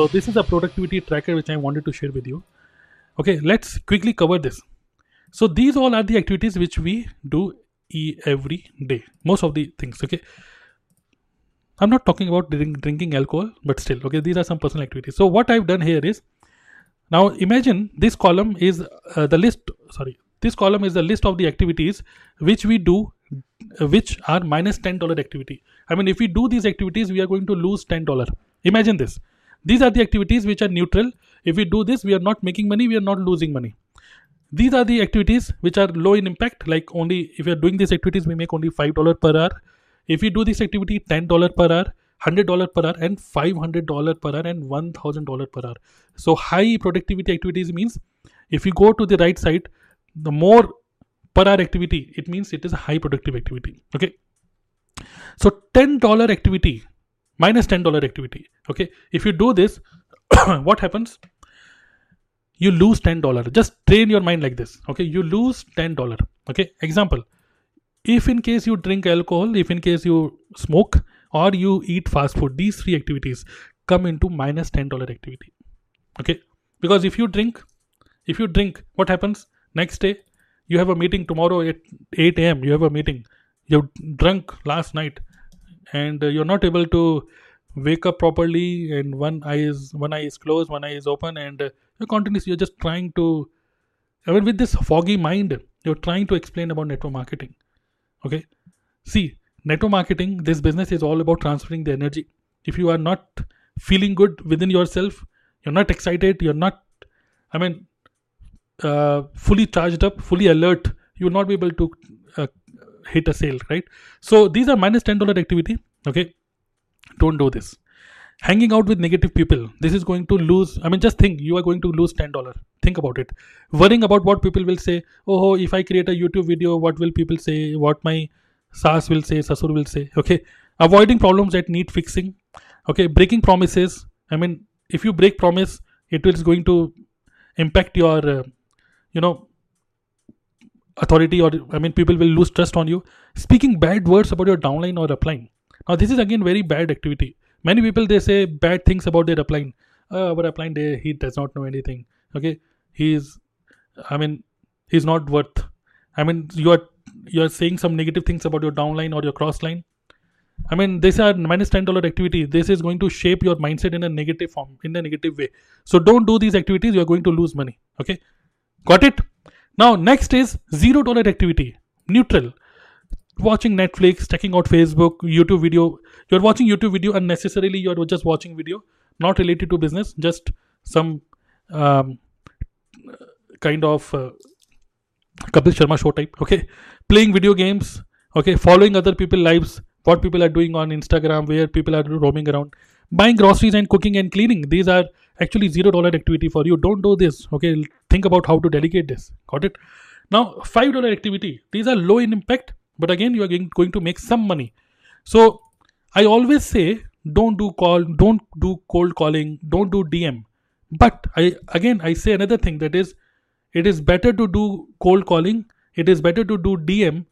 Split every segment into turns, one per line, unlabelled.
So this is a productivity tracker which I wanted to share with you. Okay, let's quickly cover this. So these all are the activities which we do every day. Most of the things. Okay. I'm not talking about drink, drinking alcohol, but still, okay, these are some personal activities. So what I've done here is now imagine this column is uh, the list. Sorry, this column is the list of the activities which we do, which are minus ten dollar activity. I mean, if we do these activities, we are going to lose ten dollar. Imagine this. These are the activities which are neutral. If we do this, we are not making money. We are not losing money. These are the activities which are low in impact. Like only if we are doing these activities, we make only five dollar per hour if you do this activity $10 per hour $100 per hour and $500 per hour and $1000 per hour so high productivity activities means if you go to the right side the more per hour activity it means it is a high productive activity okay so $10 activity minus $10 activity. Okay? If you do this what happens? You lose $10 just train your mind like this. Okay? You lose $10 okay? Example. If in case you drink alcohol if in case you smoke or you eat fast food these three activities come into minus $10 activity. Okay? Because if you drink if you drink what happens? Next day you have a meeting tomorrow at 8 a.m you have a meeting. You drunk last night and uh, you're not able to wake up properly and one eye is one eye is closed one eye is open and uh, you're continuously you're just trying to I mean with this foggy mind you're trying to explain about network marketing okay? See network marketing this business is all about transferring the energy. If you are not feeling good within yourself you're not excited you're not i mean uh, fully charged up fully alert you will not be able to uh, hit a sale right? So these are minus $10 activity okay? Don't do this. Hanging out with negative people this is going to lose i mean just think you are going to lose $10 think about it. Worrying about what people will say oh if i create a youtube video what will people say? What my sas will say sasur will say? Okay? Avoiding problems that need fixing okay? Breaking promises i mean if you break promise it is going to impact your uh, you know authority or i mean people will lose trust on you. Speaking bad words about your downline or upline. Now this is again very bad activity. Many people they say bad things about their upline. Uh, our upline he does not know anything. Okay? He's i mean he's not worth. I mean you are you are saying some negative things about your downline or your cross line i mean these are $10 activity. This is going to shape your mindset in a negative form in a negative way. So don't do these activities. You are going to lose money. Okay? Got it now next is zero dollar activity neutral watching netflix checking out facebook youtube video you're watching youtube video unnecessarily you're just watching video not related to business just some um, kind of uh, Kapil Sharma show type. Okay, playing video games. Okay, following other people lives, what people are doing on Instagram, where people are roaming around, buying groceries and cooking and cleaning. These are actually zero dollar activity for you. Don't do this. Okay, think about how to delegate this. Got it? Now, five dollar activity. These are low in impact, but again, you are going to make some money. So, I always say, don't do call, don't do cold calling, don't do DM. But I again I say another thing that is it is better to do cold calling it is better to do dm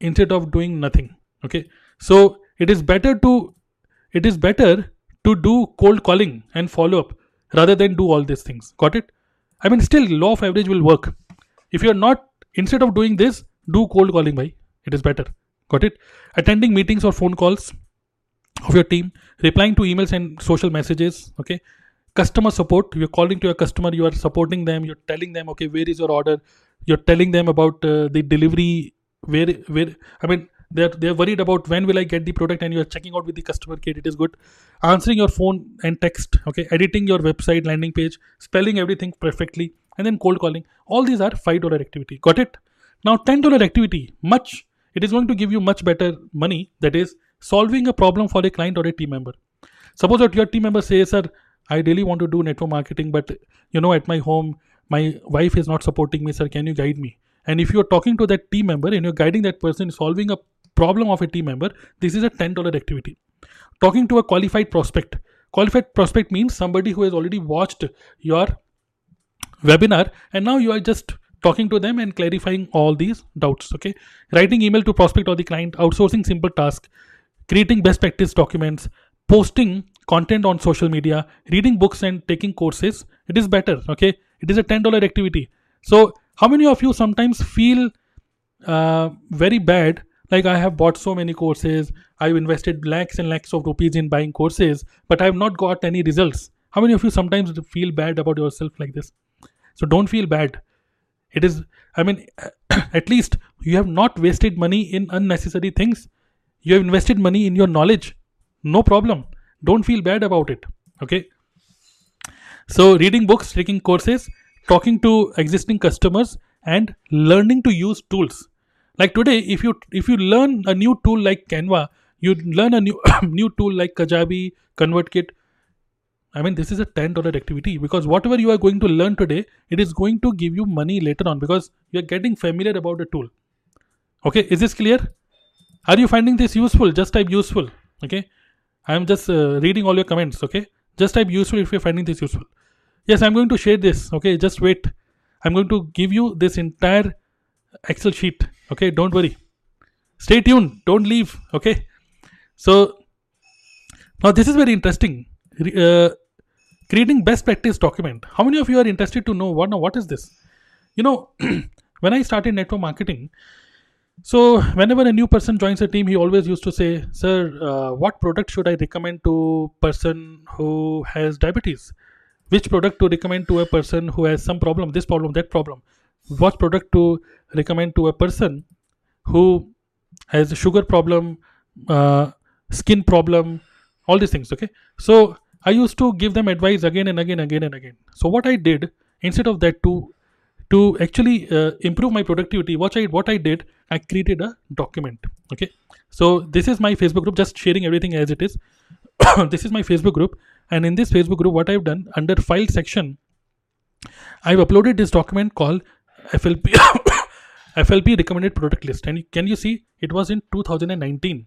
instead of doing nothing okay so it is better to it is better to do cold calling and follow up rather than do all these things. Got it? I mean still law of average will work. If you're not instead of doing this do cold calling by it is better. Got it? Attending meetings or phone calls of your team replying to emails and social messages okay? Customer support you're calling to your customer you are supporting them you're telling them okay where is your order? You're telling them about uh, the delivery where where i mean they're they're worried about when will i get the product and you're checking out with the customer care it is good. Answering your phone and text okay? Editing your website landing page spelling everything perfectly and then cold calling. All these are five dollar activity. Got it? Now ten dollar activity much. It is going to give you much better money. That is solving a problem for a client or a team member. Suppose that your team member says sir I really want to do network marketing, but you know, at my home, my wife is not supporting me, sir. Can you guide me? And if you're talking to that team member and you're guiding that person solving a problem of a team member, this is a $10 activity. Talking to a qualified prospect. Qualified prospect means somebody who has already watched your webinar and now you are just talking to them and clarifying all these doubts. Okay. Writing email to prospect or the client, outsourcing simple task, creating best practice documents, posting content on social media reading books and taking courses it is better okay it is a $10 activity so how many of you sometimes feel uh, very bad like i have bought so many courses. I've invested lakhs and lakhs of rupees in buying courses but i've not got any results. How many of you sometimes feel bad about yourself like this? So don't feel bad. It is i mean at least you have not wasted money in unnecessary things. You have invested money in your knowledge. No problem. Don't feel bad about it. Okay? So reading books taking courses talking to existing customers and learning to use tools like today if you if you learn a new tool like canva you learn a new new tool like kajabi convertkit i mean this is a $10 activity because whatever you are going to learn today it is going to give you money later on because you're getting familiar about the tool. Okay is this clear? Are you finding this useful? Just type useful okay? I'm just uh, reading all your comments okay? Just type useful if you're finding this useful. Yes i'm going to share this okay? Just wait. I'm going to give you this entire excel sheet okay don't worry. Stay tuned. Don't leave. Okay. So now this is very interesting. Uh, creating best practice document. How many of you are interested to know what Now, what is this? You know when i started network marketing so whenever a new person joins a team, he always used to say, "Sir, uh, what product should I recommend to person who has diabetes? Which product to recommend to a person who has some problem, this problem, that problem? What product to recommend to a person who has a sugar problem, uh, skin problem, all these things?" Okay, so I used to give them advice again and again, again and again. So what I did instead of that to to actually uh, improve my productivity what i what i did i created a document okay so this is my facebook group just sharing everything as it is this is my facebook group and in this facebook group what i've done under file section i've uploaded this document called flp flp recommended product list. And can you see? It was in 2019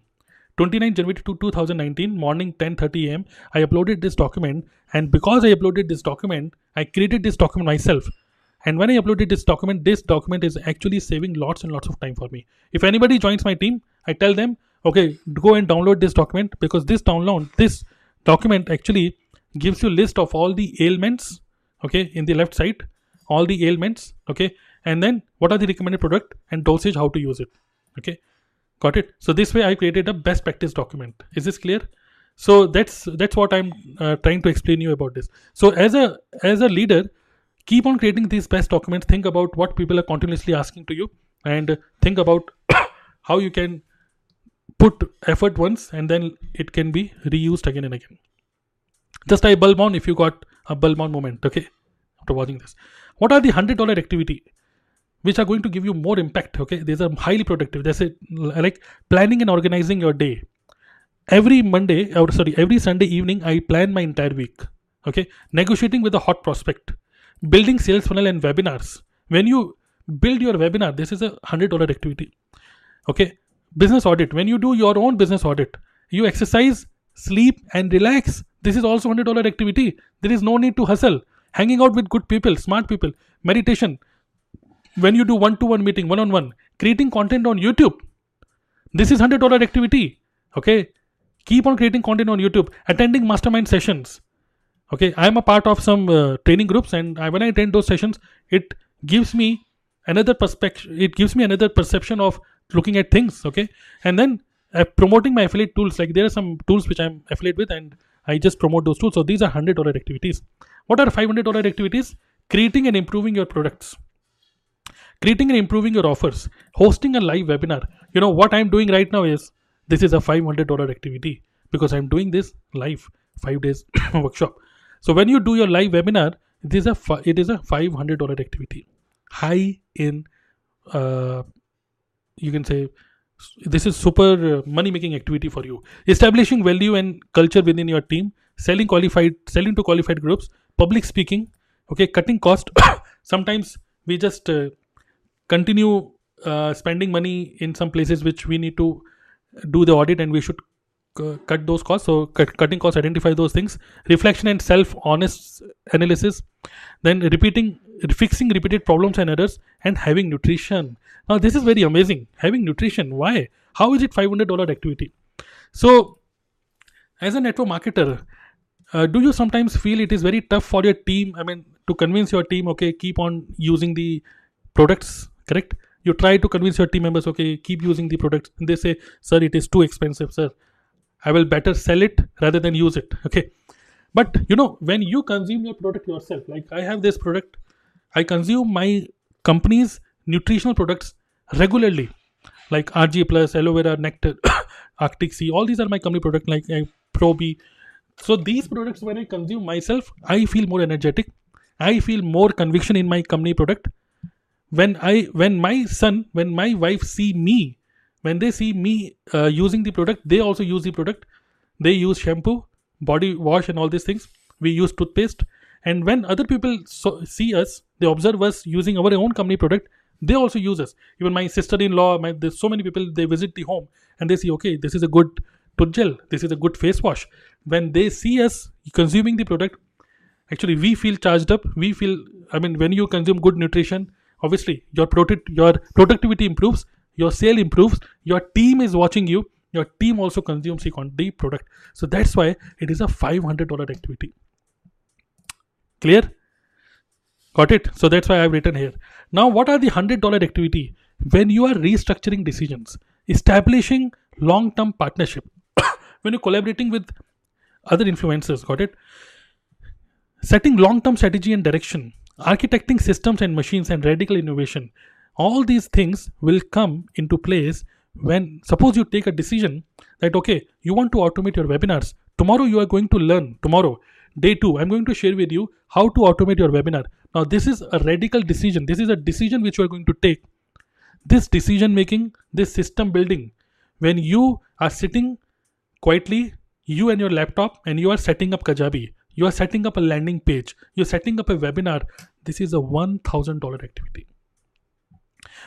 29 January to 2019 morning 10:30 am I uploaded this document. And because I uploaded this document I created this document myself. And when i uploaded this document this document is actually saving lots and lots of time for me. If anybody joins my team i tell them okay go and download this document because this download this document actually gives you list of all the ailments okay in the left side. All the ailments okay and then what are the recommended product and dosage how to use it. Okay? Got it? So this way i created a best practice document. Is this clear? So that's that's what i'm uh, trying to explain you about this. So as a as a leader keep on creating these best documents. Think about what people are continuously asking to you and think about how you can put effort once and then it can be reused again and again. Just type bulb on if you got a bulb on moment okay after watching this. What are the hundred dollar activity which are going to give you more impact okay? These are highly productive. There's a like planning and organizing your day. Every monday or sorry every sunday evening i plan my entire week okay? Negotiating with a hot prospect. Building sales funnel and webinars. When you build your webinar this is a hundred dollar activity okay? Business audit. When you do your own business audit you exercise sleep and relax. This is also hundred dollar activity. There is no need to hustle. Hanging out with good people smart people. Meditation when you do one to one meeting one on one creating content on youtube. This is hundred dollar activity okay? Keep on creating content on youtube attending mastermind sessions. Okay i am a part of some uh, training groups and I, when i attend those sessions it gives me another perspective it gives me another perception of looking at things okay? And then uh, promoting my affiliate tools like there are some tools which i'm affiliate with and i just promote those tools. So these are $100 activities. What are $500 activities? Creating and improving your products creating and improving your offers hosting a live webinar you know what i'm doing right now is this is a $500 activity because i'm doing this live five days workshop so when you do your live webinar, it is a it is a five hundred dollar activity, high in, uh, you can say, this is super uh, money making activity for you. Establishing value and culture within your team, selling qualified, selling to qualified groups, public speaking, okay, cutting cost. Sometimes we just uh, continue uh, spending money in some places which we need to do the audit and we should cut those costs. So cut, cutting costs identify those things. Reflection and self honest analysis. Then repeating fixing repeated problems and errors and having nutrition. Now this is very amazing. Having nutrition. Why? How is it $500 activity? So as a network marketer uh, do you sometimes feel it is very tough for your team? I mean to convince your team okay keep on using the products correct? You try to convince your team members okay keep using the product. And they say sir it is too expensive sir. I will better sell it rather than use it. Okay. But you know when you consume your product yourself like i have this product. I consume my company's nutritional products regularly like ARGI+ aloe vera nectar arctic sea all these are my company product like uh, probi so these products when i consume myself i feel more energetic. I feel more conviction in my company product when i when my son when my wife see me when they see me uh, using the product they also use the product. They use shampoo body wash and all these things. We use toothpaste. And when other people so, see us they observe us using our own company product they also use us. Even my sister-in-law my, there's so many people they visit the home and they see okay this is a good tooth gel. This is a good face wash. When they see us consuming the product actually we feel charged up. We feel i mean when you consume good nutrition obviously your product your productivity improves your sale improves your team is watching you your team also consumes the product. So that's why it is a $500 activity. Clear? Got it? So that's why i've written here. Now what are the $100 activity? When you are restructuring decisions establishing long-term partnership when you're collaborating with other influencers got it? Setting long-term strategy and direction architecting systems and machines and radical innovation. All these things will come into place when suppose you take a decision that okay you want to automate your webinars. Tomorrow you are going to learn tomorrow day 2 i'm going to share with you how to automate your webinar. Now this is a radical decision. This is a decision which you are going to take. This decision making this system building when you are sitting quietly you and your laptop and you are setting up kajabi you are setting up a landing page. You're setting up a webinar. This is a $1000 activity.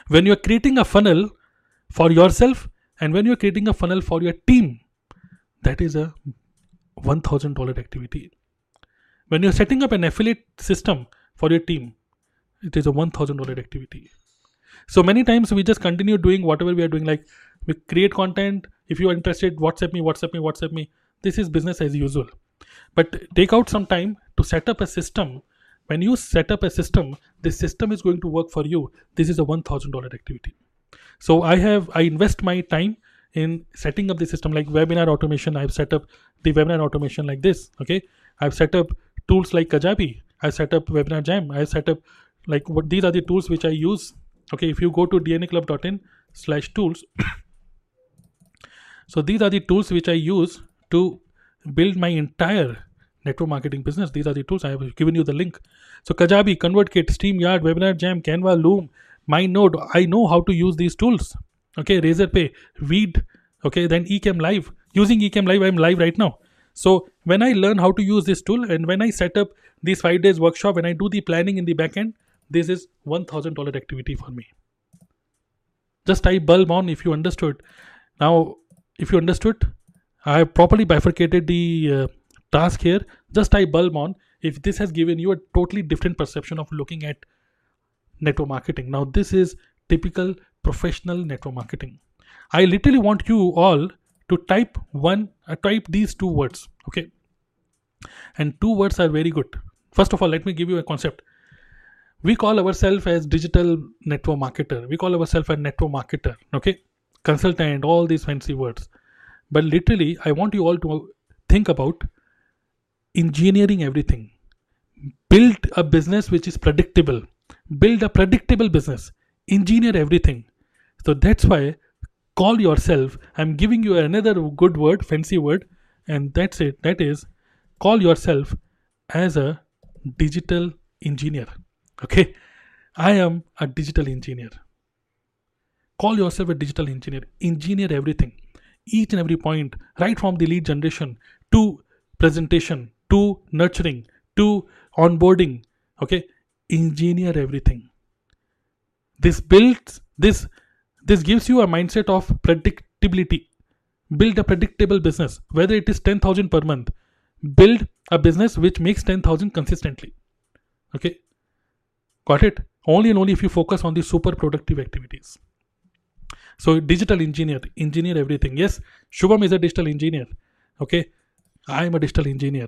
When you're creating a funnel for yourself and when you're creating a funnel for your team that is a $1000 activity. When you're setting up an affiliate system for your team it is a $1000 activity. So many times we just continue doing whatever we are doing like we create content. If you are interested whatsapp me whatsapp me whatsapp me. This is business as usual but take out some time to set up a system. When you set up a system this system is going to work for you. This is a $1000 activity. So i have i invest my time in setting up the system. Like webinar automation i've set up the webinar automation like this okay? I've set up tools like kajabi. I set up webinar jam. I set up like what these are the tools which i use okay? If you go to dnaclub.in slash tools so these are the tools which i use to build my entire network marketing business. These are the tools i have given you the link. So kajabi convertkit streamyard webinar jam canva loom my node i know how to use these tools. Okay razorpay weed okay then ecamm live. Using ecamm live i'm live right now. So when i learn how to use this tool and when i set up this five days workshop when i do the planning in the backend this is $1000 activity for me. Just type bulb on if you understood. Now if you understood i have properly bifurcated the uh, task here just type bulb on if this has given you a totally different perception of looking at network marketing. Now, this is typical professional network marketing. I literally want you all to type one, uh, type these two words, okay? And two words are very good. First of all, let me give you a concept. We call ourselves as digital network marketer. We call ourselves a network marketer, okay? Consultant, all these fancy words. But literally, I want you all to think about engineering everything. Build a business which is predictable. Build a predictable business. Engineer everything. So that's why call yourself. I'm giving you another good word fancy word and that's it. That is call yourself as a digital engineer. Okay? I am a digital engineer. Call yourself a digital engineer. Engineer everything each and every point right from the lead generation to presentation to nurturing to onboarding okay? Engineer everything. This builds this this gives you a mindset of predictability. Build a predictable business whether it is 10000 per month. Build a business which makes 10000 consistently okay? Got it? Only and only if you focus on the super productive activities so digital engineer engineer everything. Yes shubham is a digital engineer. Okay? I am a digital engineer